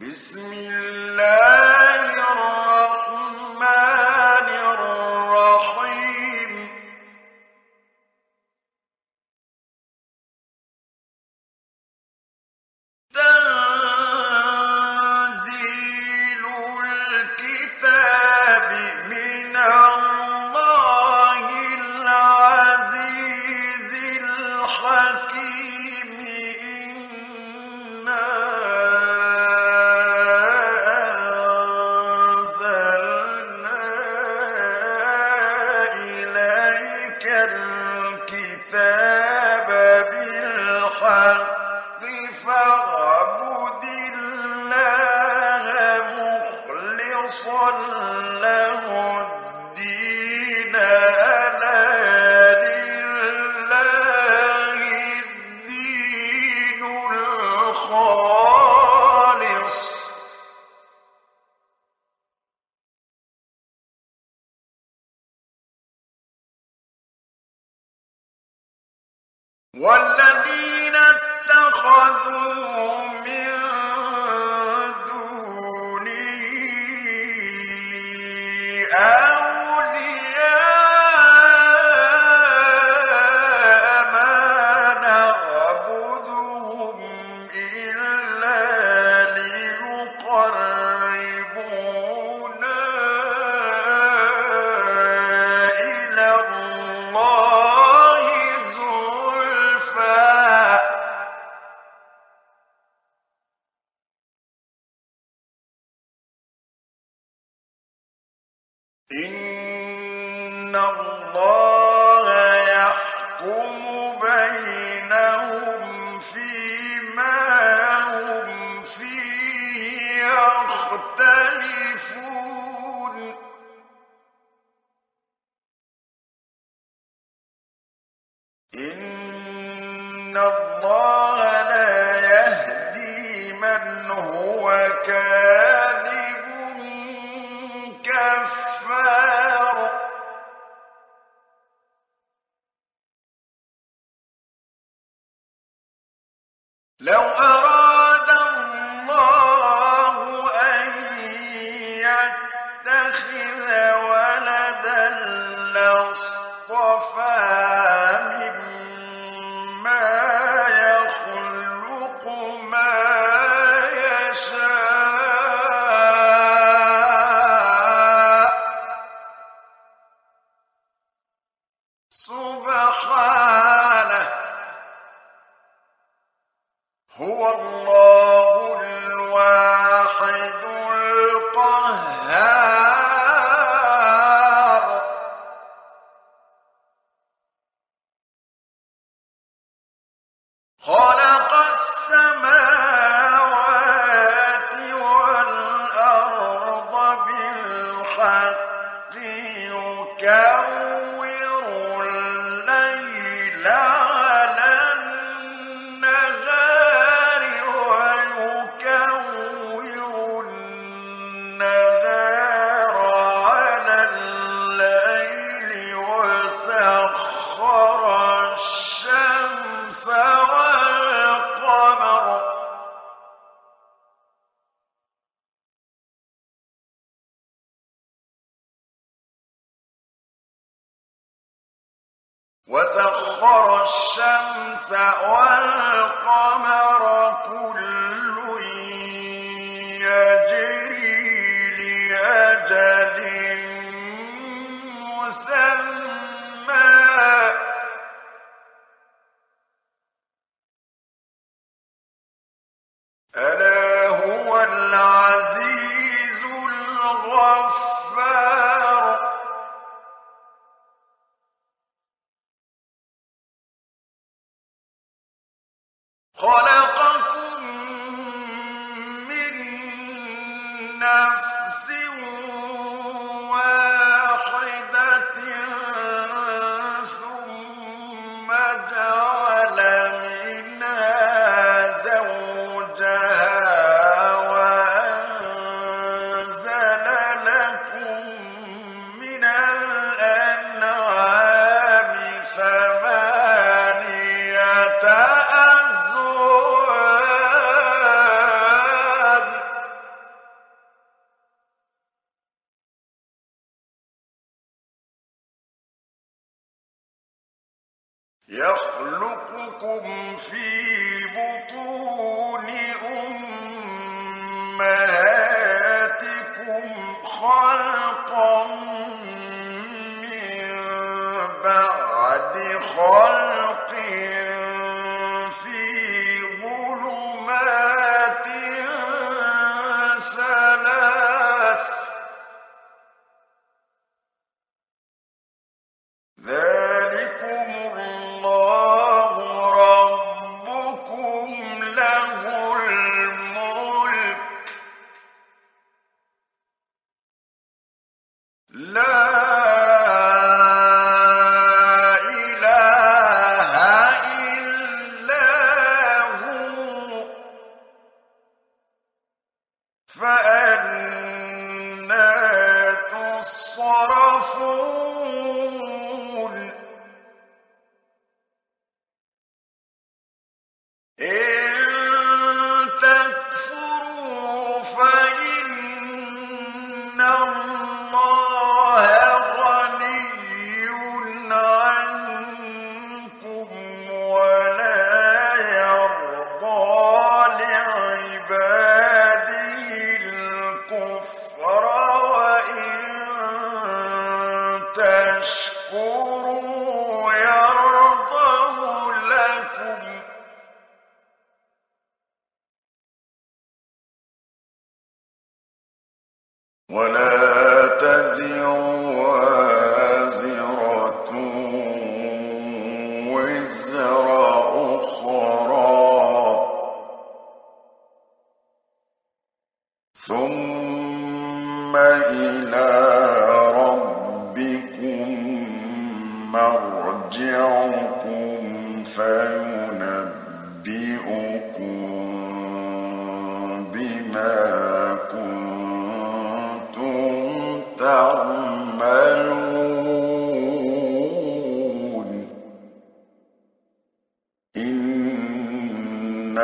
بسم الله أزواج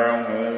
يحذر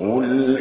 قل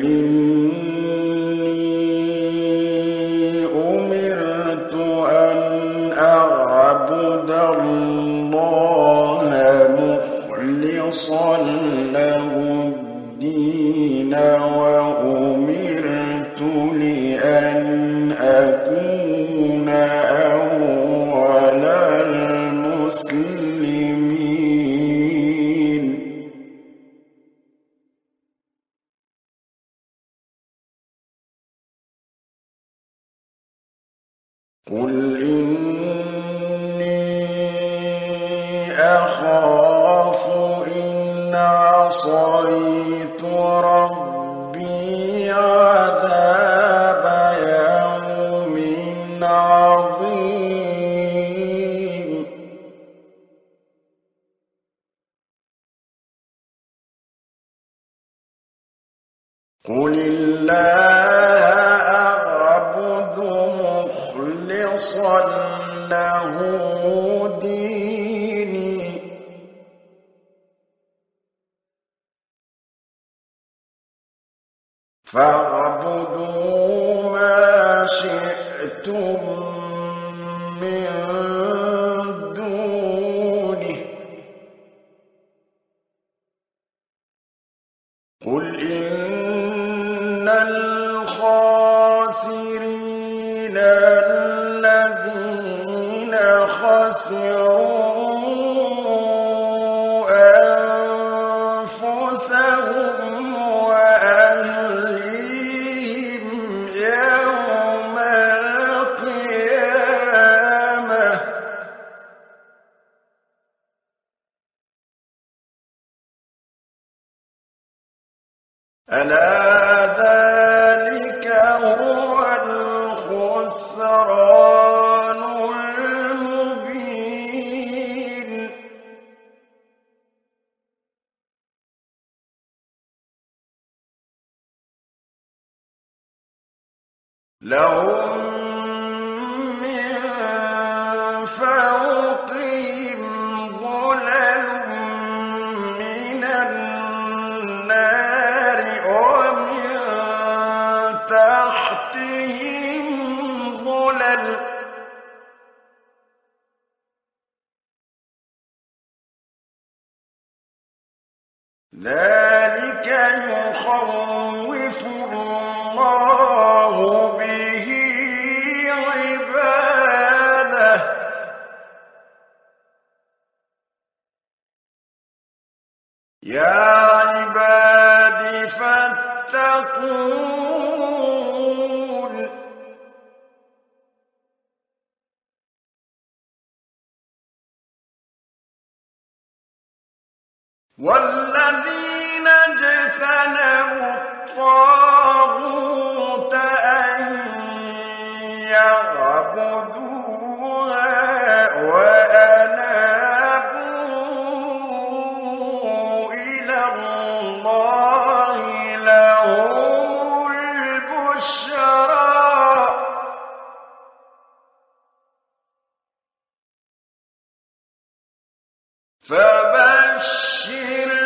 فبشر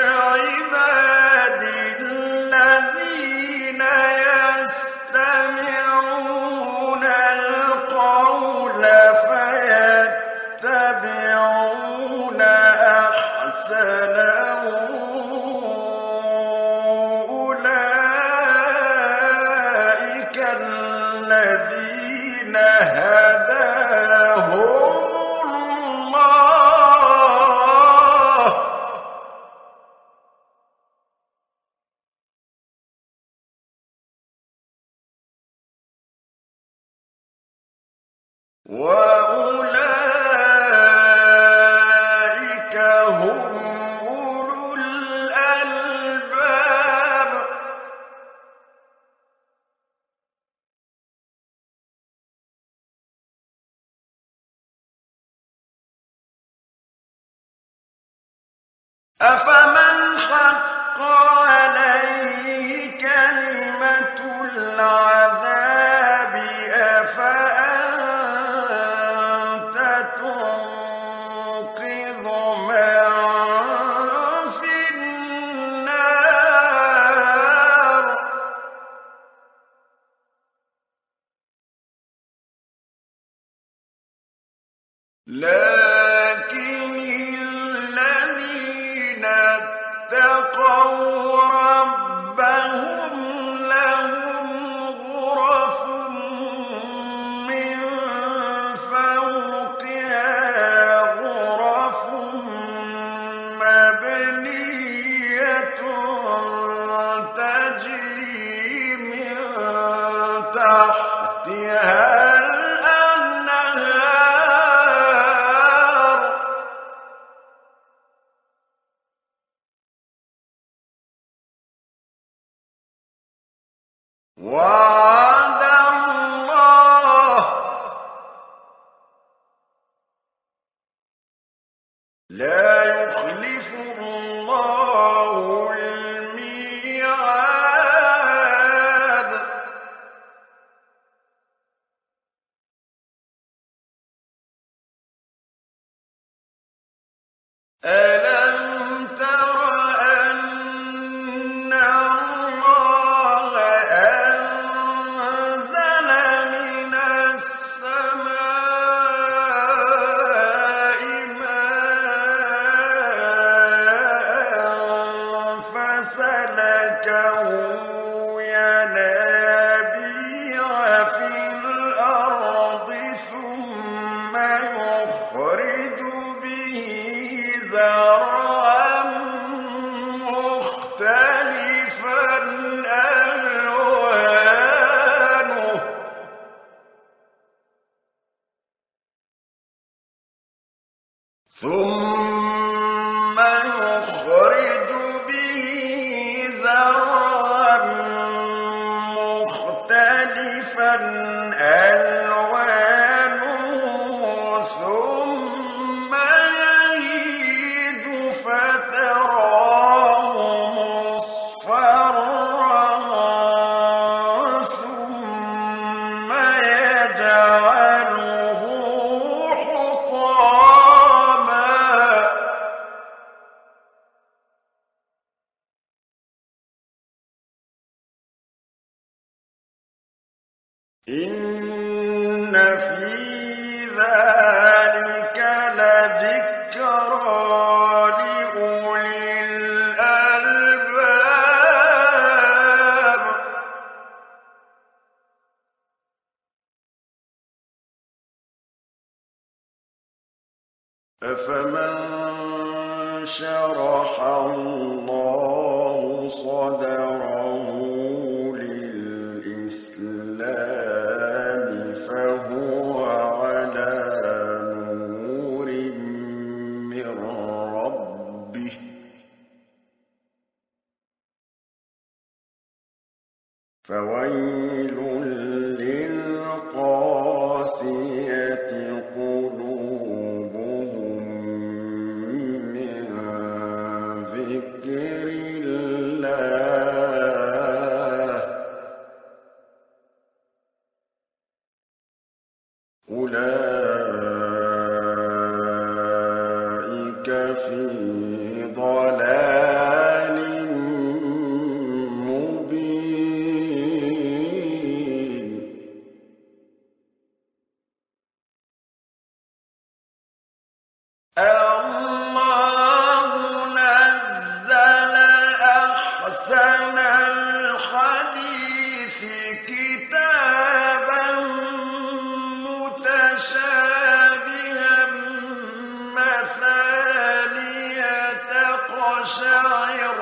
تَقْشَعِرُّ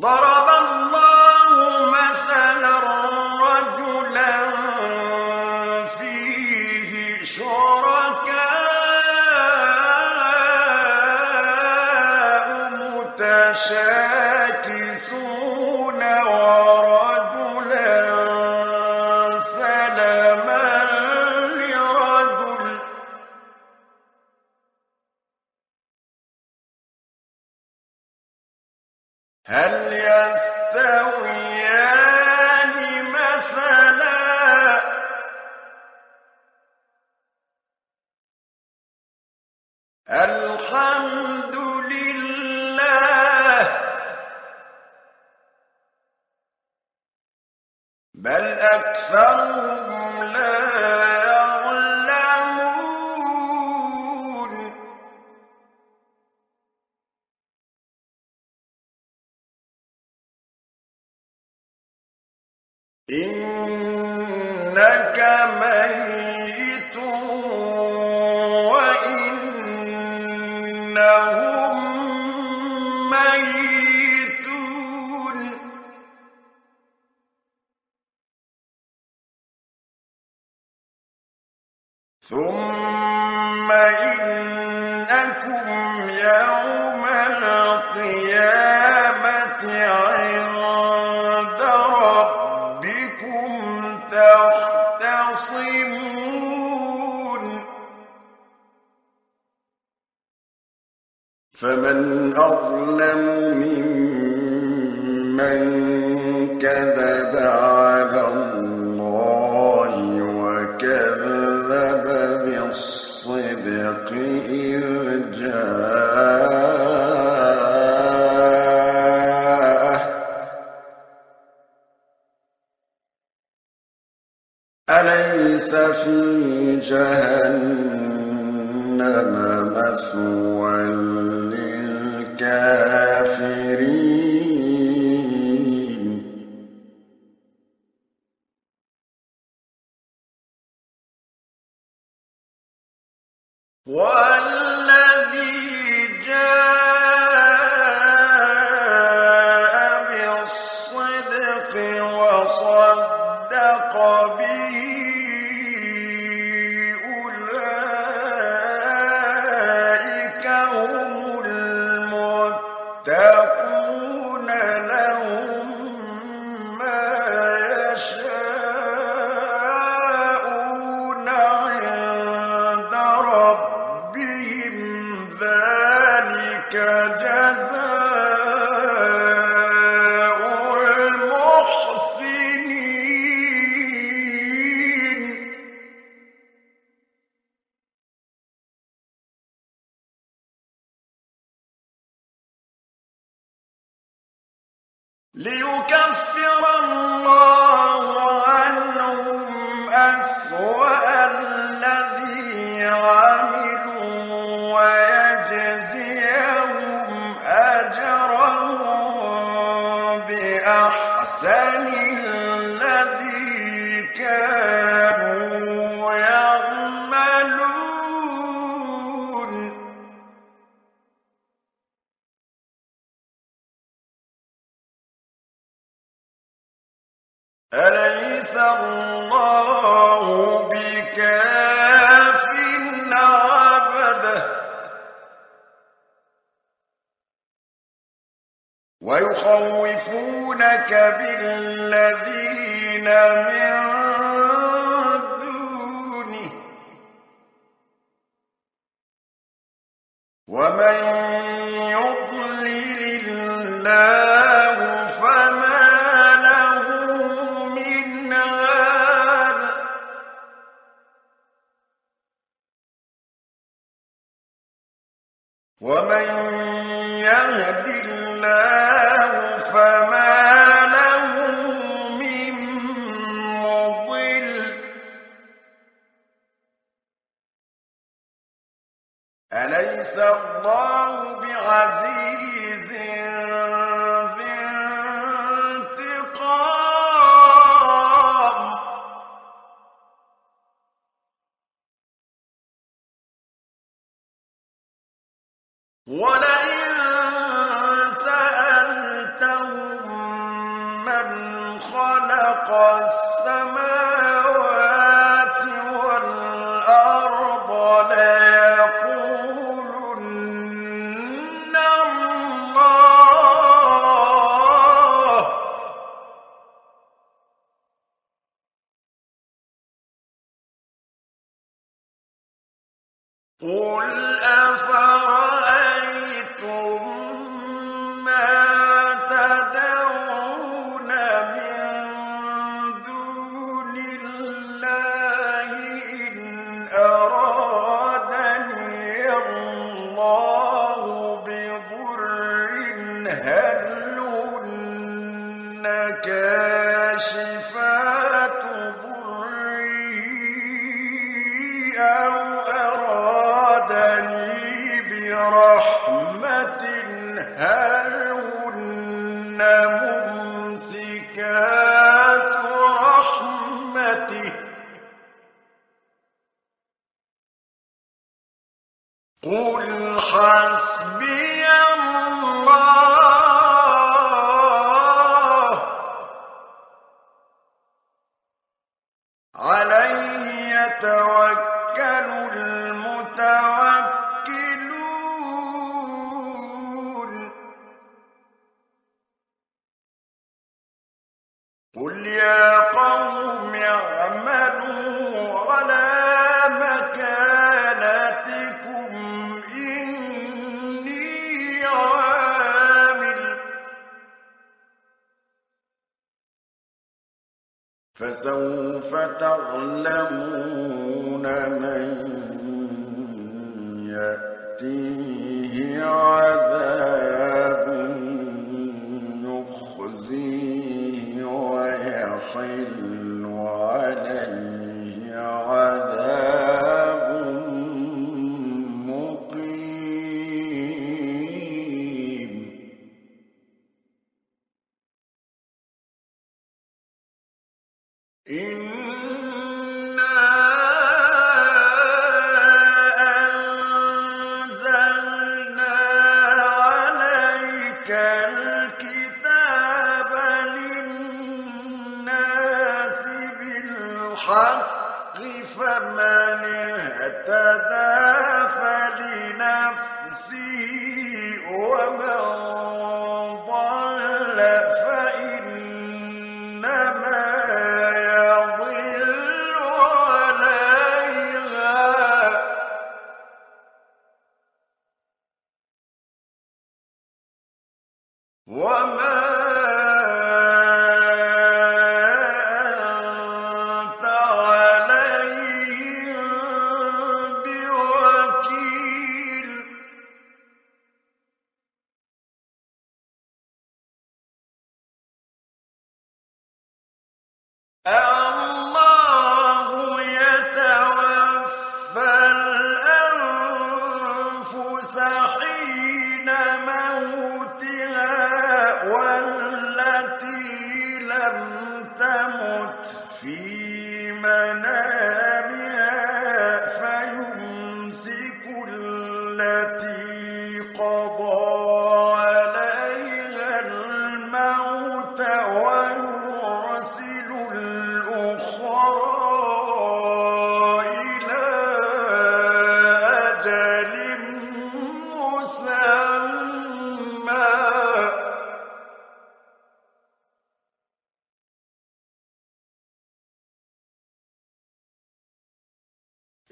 ضرب قل أفرأيتم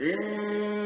إن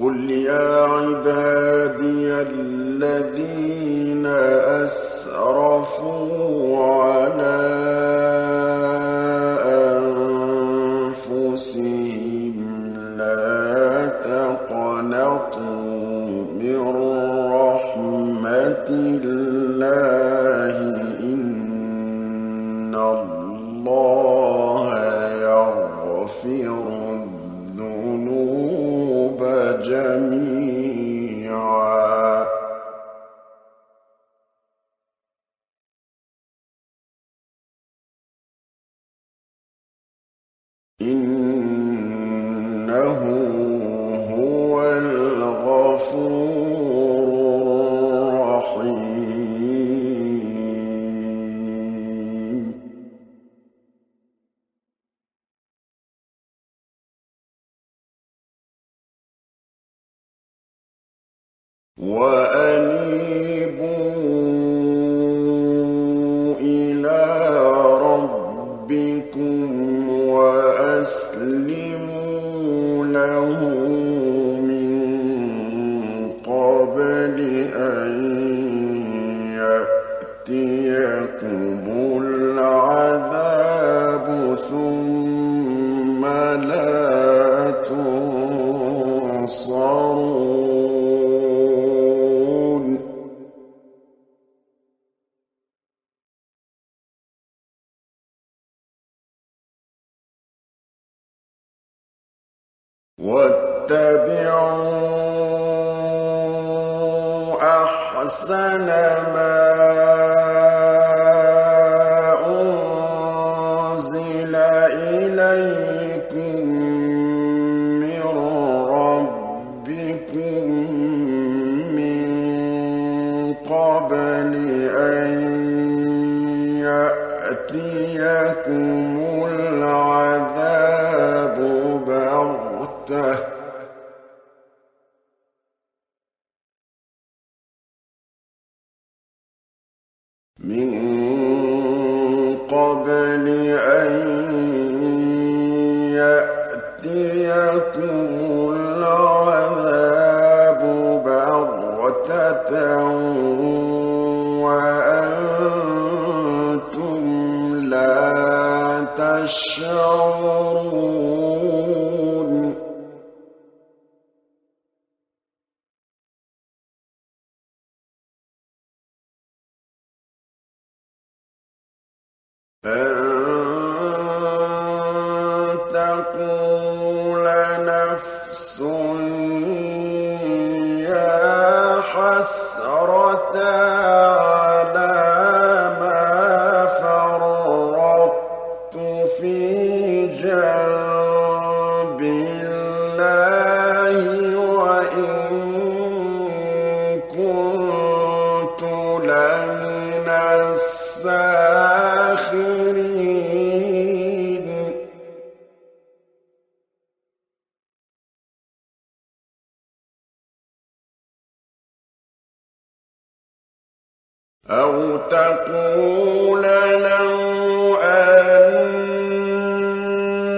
قل يا عبادي الذين أسرفوا أحسن ما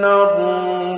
أليس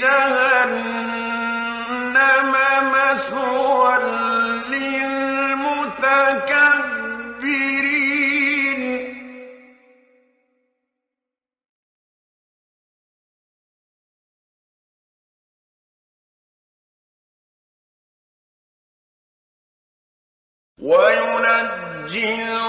جهنم مثوى للمتكبرين. وينجي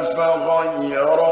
أفغير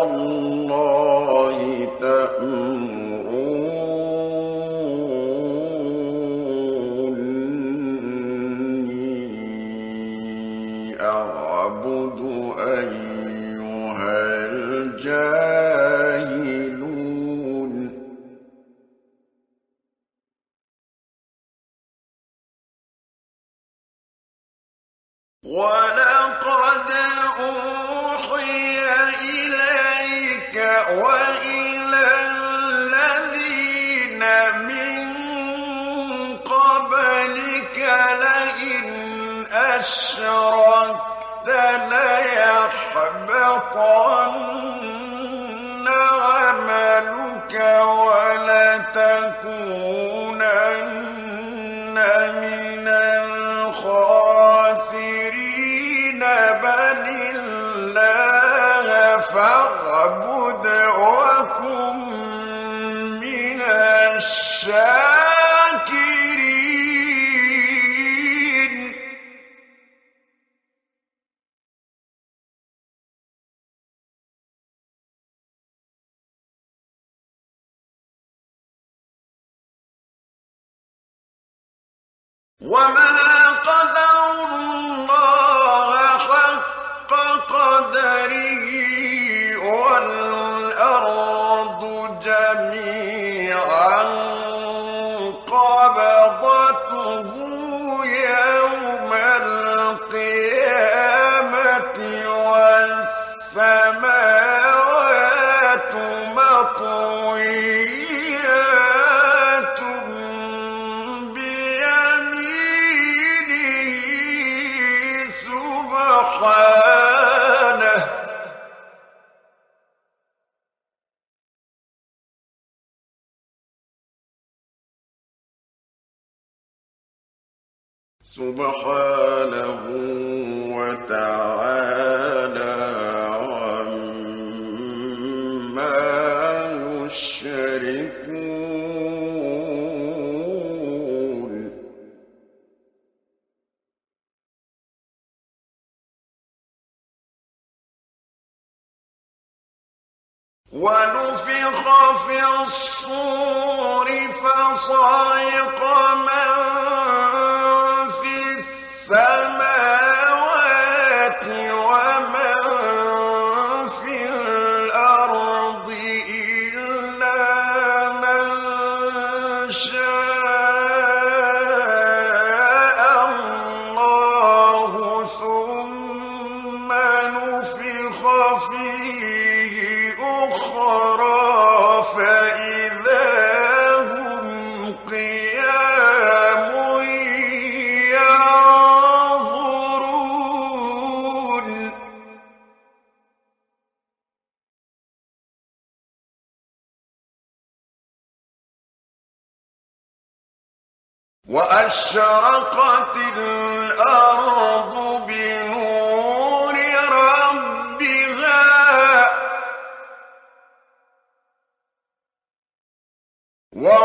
سبحانه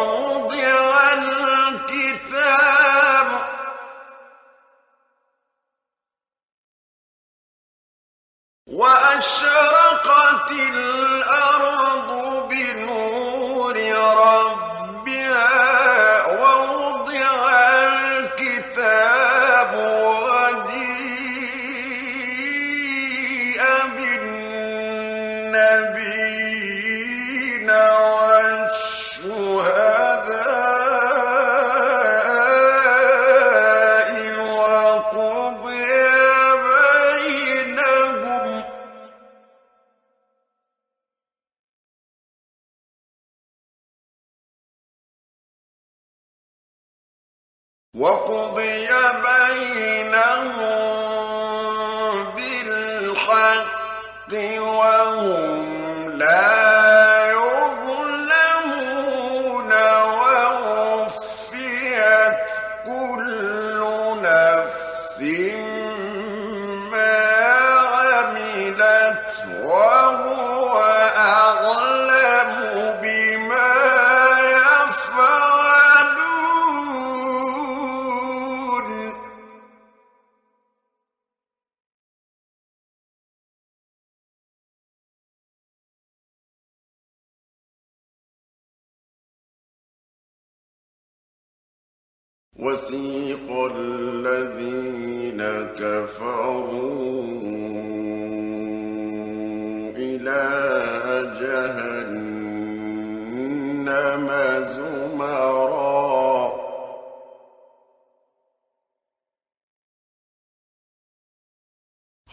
ووضع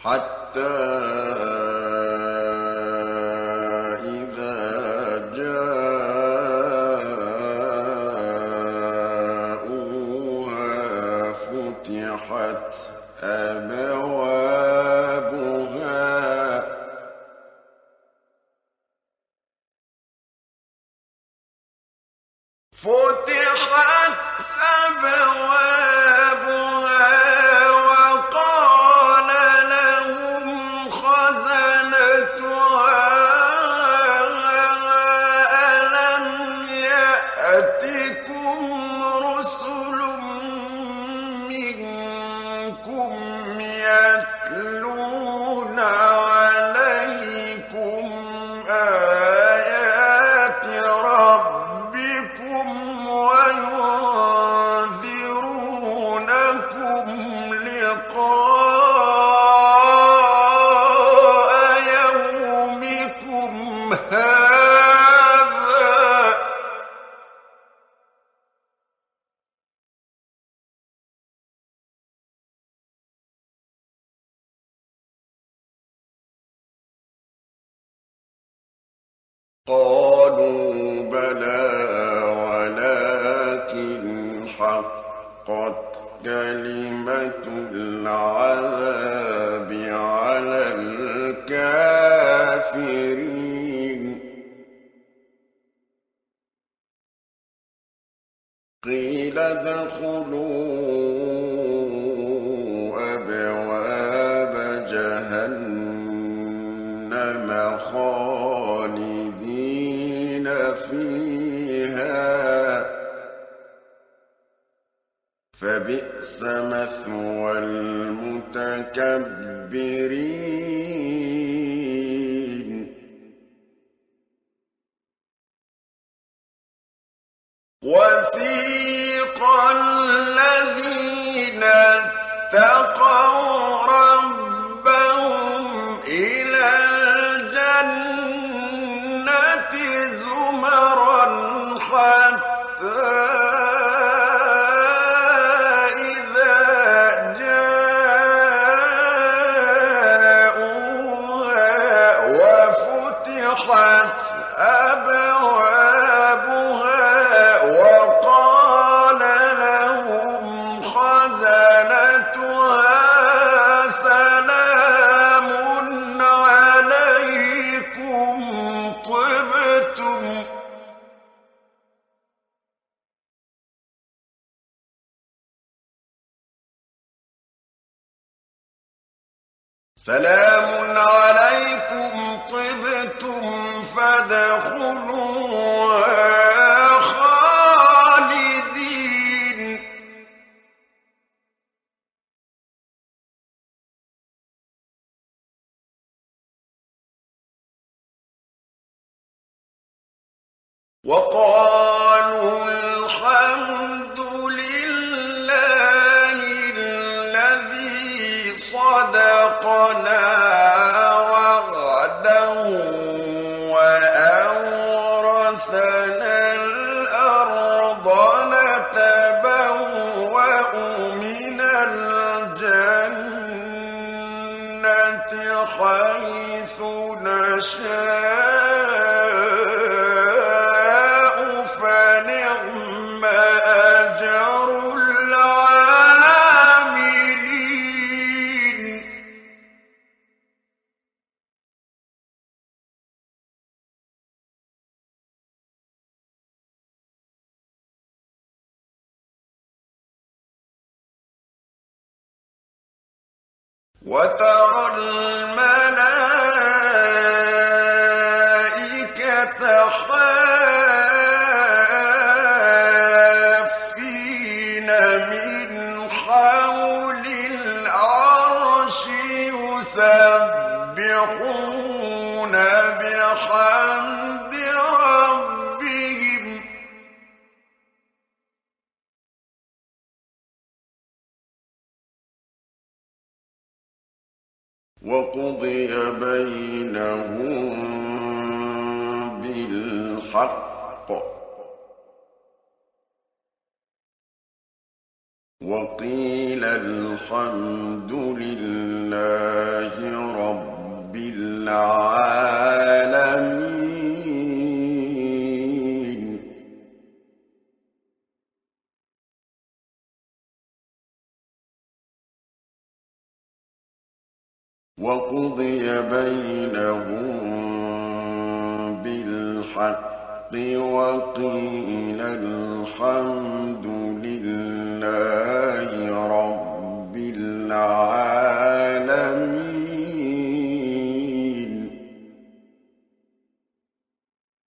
حتى فيها فبئس مثوى المتكبرين. وسيق سلام حيث نشاء فنعم أجر العاملين. وترى